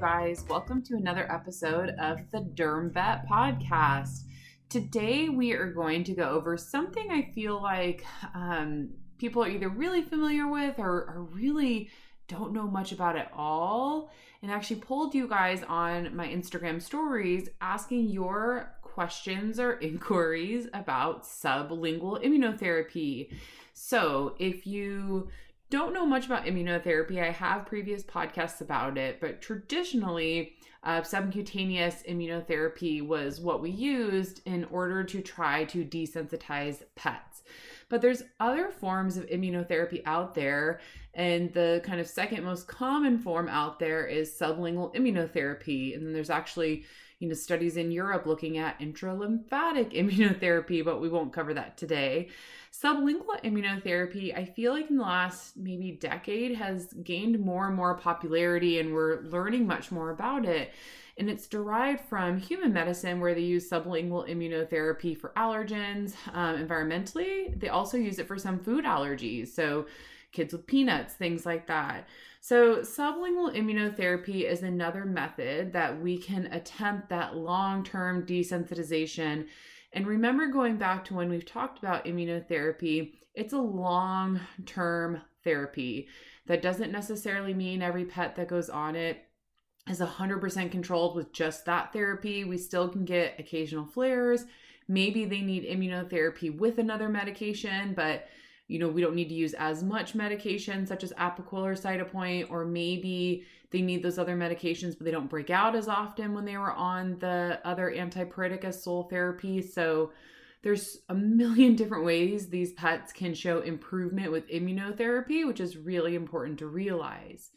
guys. Welcome to another episode of the Derm Vet podcast. Today, we are going to go over something I feel like um, people are either really familiar with or, or really don't know much about at all. And actually, pulled you guys on my Instagram stories asking your questions or inquiries about sublingual immunotherapy. So, if you don't know much about immunotherapy. I have previous podcasts about it, but traditionally, uh, subcutaneous immunotherapy was what we used in order to try to desensitize pets. But there's other forms of immunotherapy out there, and the kind of second most common form out there is sublingual immunotherapy. And then there's actually you know studies in Europe looking at intralymphatic immunotherapy, but we won't cover that today. Sublingual immunotherapy, I feel like in the last maybe decade has gained more and more popularity and we're learning much more about it. And it's derived from human medicine where they use sublingual immunotherapy for allergens. Um, environmentally, they also use it for some food allergies. So, kids with peanuts, things like that. So, sublingual immunotherapy is another method that we can attempt that long term desensitization and remember going back to when we've talked about immunotherapy, it's a long term therapy. That doesn't necessarily mean every pet that goes on it is 100% controlled with just that therapy. We still can get occasional flares. Maybe they need immunotherapy with another medication, but you know, we don't need to use as much medication such as Apoquel or Cytopoint, or maybe they need those other medications, but they don't break out as often when they were on the other antipruritic as sole therapy. So there's a million different ways these pets can show improvement with immunotherapy, which is really important to realize.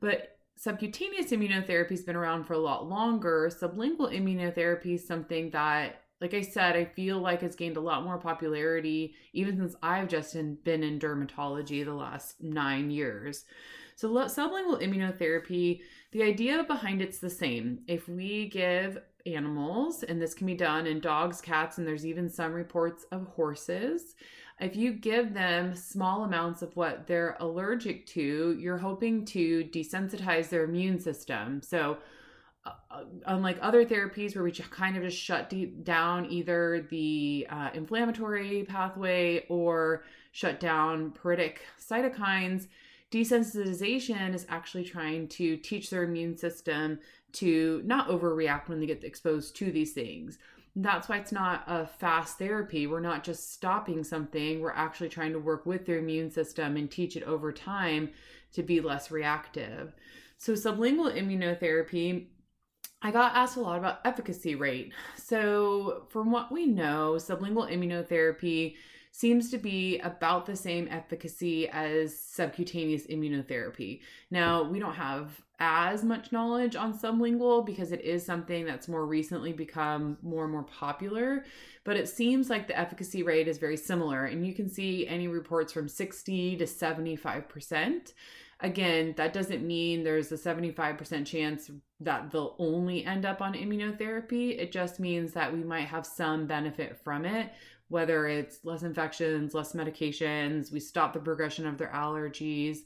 But subcutaneous immunotherapy has been around for a lot longer. Sublingual immunotherapy is something that like I said, I feel like it's gained a lot more popularity even since I've just been in dermatology the last nine years. So, sublingual immunotherapy, the idea behind it's the same. If we give animals, and this can be done in dogs, cats, and there's even some reports of horses. If you give them small amounts of what they're allergic to, you're hoping to desensitize their immune system. So, uh, unlike other therapies where we kind of just shut down either the uh, inflammatory pathway or shut down pruritic cytokines, desensitization is actually trying to teach their immune system to not overreact when they get exposed to these things. That's why it's not a fast therapy. We're not just stopping something, we're actually trying to work with their immune system and teach it over time to be less reactive. So, sublingual immunotherapy I got asked a lot about efficacy rate. So, from what we know, sublingual immunotherapy seems to be about the same efficacy as subcutaneous immunotherapy. Now, we don't have as much knowledge on sublingual because it is something that's more recently become more and more popular, but it seems like the efficacy rate is very similar and you can see any reports from 60 to 75%. Again, that doesn't mean there's a 75% chance that they'll only end up on immunotherapy. It just means that we might have some benefit from it, whether it's less infections, less medications, we stop the progression of their allergies,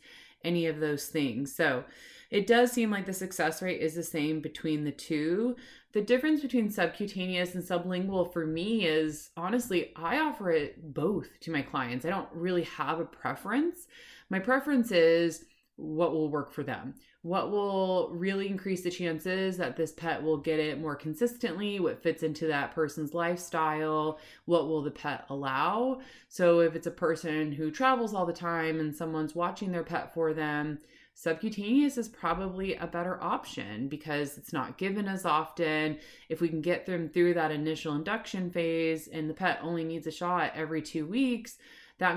any of those things. So, it does seem like the success rate is the same between the two. The difference between subcutaneous and sublingual for me is honestly, I offer it both to my clients. I don't really have a preference. My preference is what will work for them. What will really increase the chances that this pet will get it more consistently what fits into that person's lifestyle what will the pet allow? So if it's a person who travels all the time and someone's watching their pet for them subcutaneous is probably a better option because it's not given as often. If we can get them through that initial induction phase and the pet only needs a shot every 2 weeks that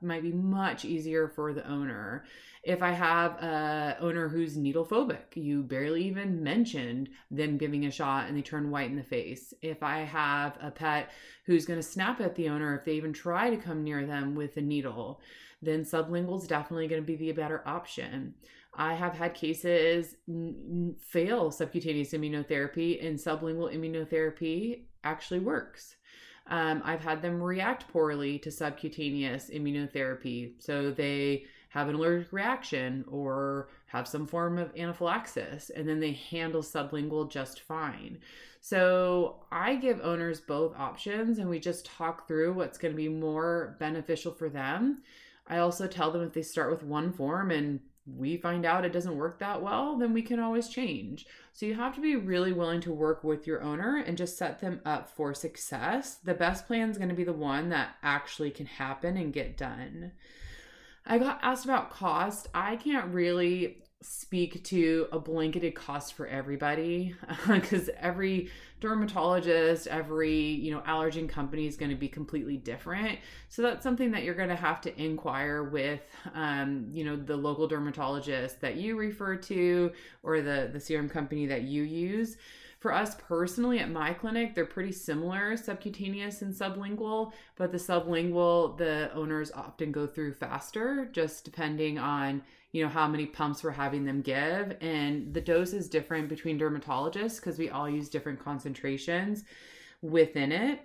might be much easier for the owner. If I have a owner who's needle phobic, you barely even mentioned them giving a shot and they turn white in the face. If I have a pet who's going to snap at the owner if they even try to come near them with a needle, then sublingual is definitely going to be the better option. I have had cases fail subcutaneous immunotherapy, and sublingual immunotherapy actually works. Um, I've had them react poorly to subcutaneous immunotherapy. So they have an allergic reaction or have some form of anaphylaxis, and then they handle sublingual just fine. So I give owners both options, and we just talk through what's going to be more beneficial for them. I also tell them if they start with one form and we find out it doesn't work that well, then we can always change. So you have to be really willing to work with your owner and just set them up for success. The best plan is going to be the one that actually can happen and get done. I got asked about cost. I can't really speak to a blanketed cost for everybody because every dermatologist every you know allergen company is going to be completely different. So that's something that you're going to have to inquire with um, you know the local dermatologist that you refer to or the the serum company that you use for us personally at my clinic, they're pretty similar, subcutaneous and sublingual, but the sublingual, the owners often go through faster, just depending on you know how many pumps we're having them give. And the dose is different between dermatologists because we all use different concentrations within it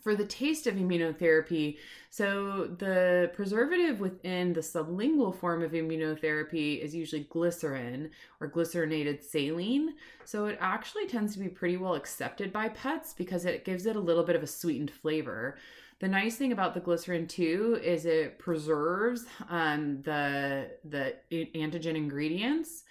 for the taste of immunotherapy, so the preservative within the sublingual form of immunotherapy is usually glycerin or glycerinated saline. So it actually tends to be pretty well accepted by pets because it gives it a little bit of a sweetened flavor. The nice thing about the glycerin too is it preserves um, the the antigen ingredients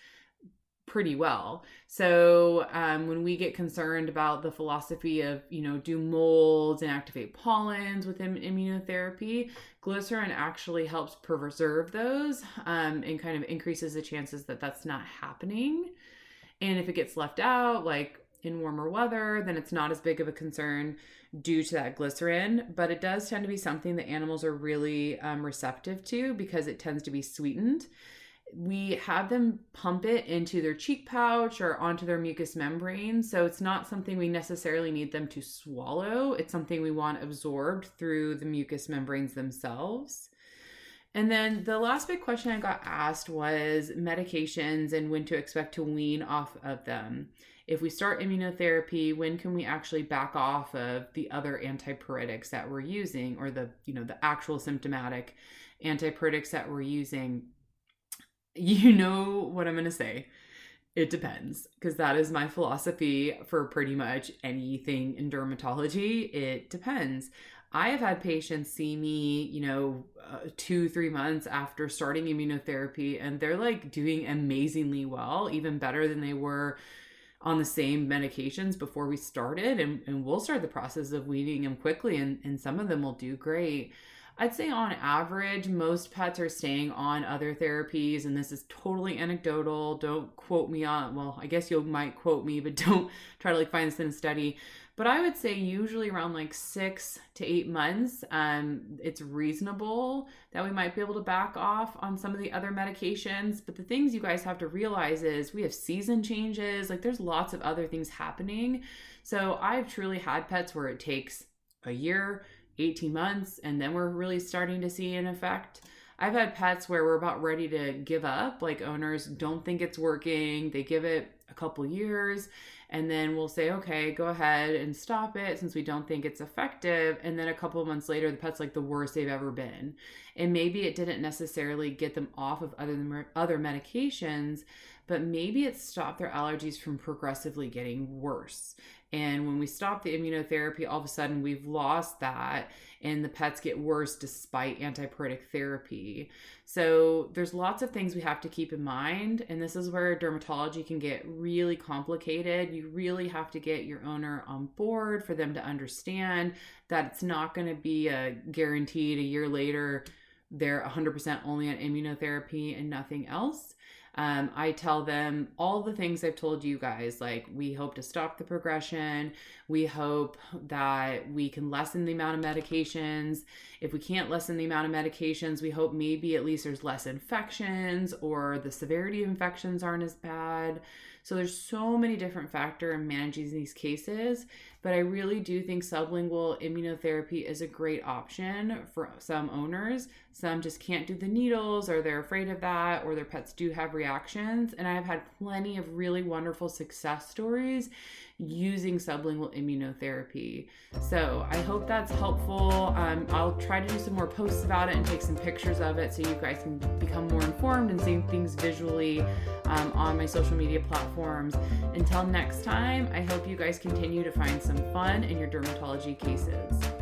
pretty well. So um, when we get concerned about the philosophy of, you know, do molds and activate pollens within immunotherapy, glycerin actually helps preserve those um, and kind of increases the chances that that's not happening. And if it gets left out, like in warmer weather, then it's not as big of a concern due to that glycerin. But it does tend to be something that animals are really um, receptive to because it tends to be sweetened we have them pump it into their cheek pouch or onto their mucous membrane. So it's not something we necessarily need them to swallow. It's something we want absorbed through the mucous membranes themselves. And then the last big question I got asked was medications and when to expect to wean off of them. If we start immunotherapy, when can we actually back off of the other antipruritics that we're using or the, you know, the actual symptomatic antipruritics that we're using? You know what I'm going to say. It depends because that is my philosophy for pretty much anything in dermatology. It depends. I have had patients see me, you know, uh, two, three months after starting immunotherapy, and they're like doing amazingly well, even better than they were on the same medications before we started. And, and we'll start the process of weaning them quickly, and, and some of them will do great. I'd say on average, most pets are staying on other therapies, and this is totally anecdotal. Don't quote me on, well, I guess you might quote me, but don't try to like find this in a study. But I would say usually around like six to eight months, um, it's reasonable that we might be able to back off on some of the other medications. But the things you guys have to realize is we have season changes, like there's lots of other things happening. So I've truly had pets where it takes a year 18 months and then we're really starting to see an effect. I've had pets where we're about ready to give up, like owners don't think it's working. They give it a couple years and then we'll say, okay, go ahead and stop it since we don't think it's effective. And then a couple months later, the pet's like the worst they've ever been. And maybe it didn't necessarily get them off of other, other medications, but maybe it stopped their allergies from progressively getting worse. And when we stop the immunotherapy, all of a sudden we've lost that, and the pets get worse despite antipruritic therapy. So there's lots of things we have to keep in mind, and this is where dermatology can get really complicated. You really have to get your owner on board for them to understand that it's not going to be a guaranteed a year later they're 100% only on immunotherapy and nothing else. Um, I tell them all the things I've told you guys. Like, we hope to stop the progression. We hope that we can lessen the amount of medications. If we can't lessen the amount of medications, we hope maybe at least there's less infections or the severity of infections aren't as bad. So there's so many different factor in managing these cases, but I really do think sublingual immunotherapy is a great option for some owners. Some just can't do the needles or they're afraid of that or their pets do have reactions, and I've had plenty of really wonderful success stories using sublingual immunotherapy. So I hope that's helpful. Um, I'll try to do some more posts about it and take some pictures of it so you guys can become more informed and see things visually um, on my social media platforms. Until next time, I hope you guys continue to find some fun in your dermatology cases.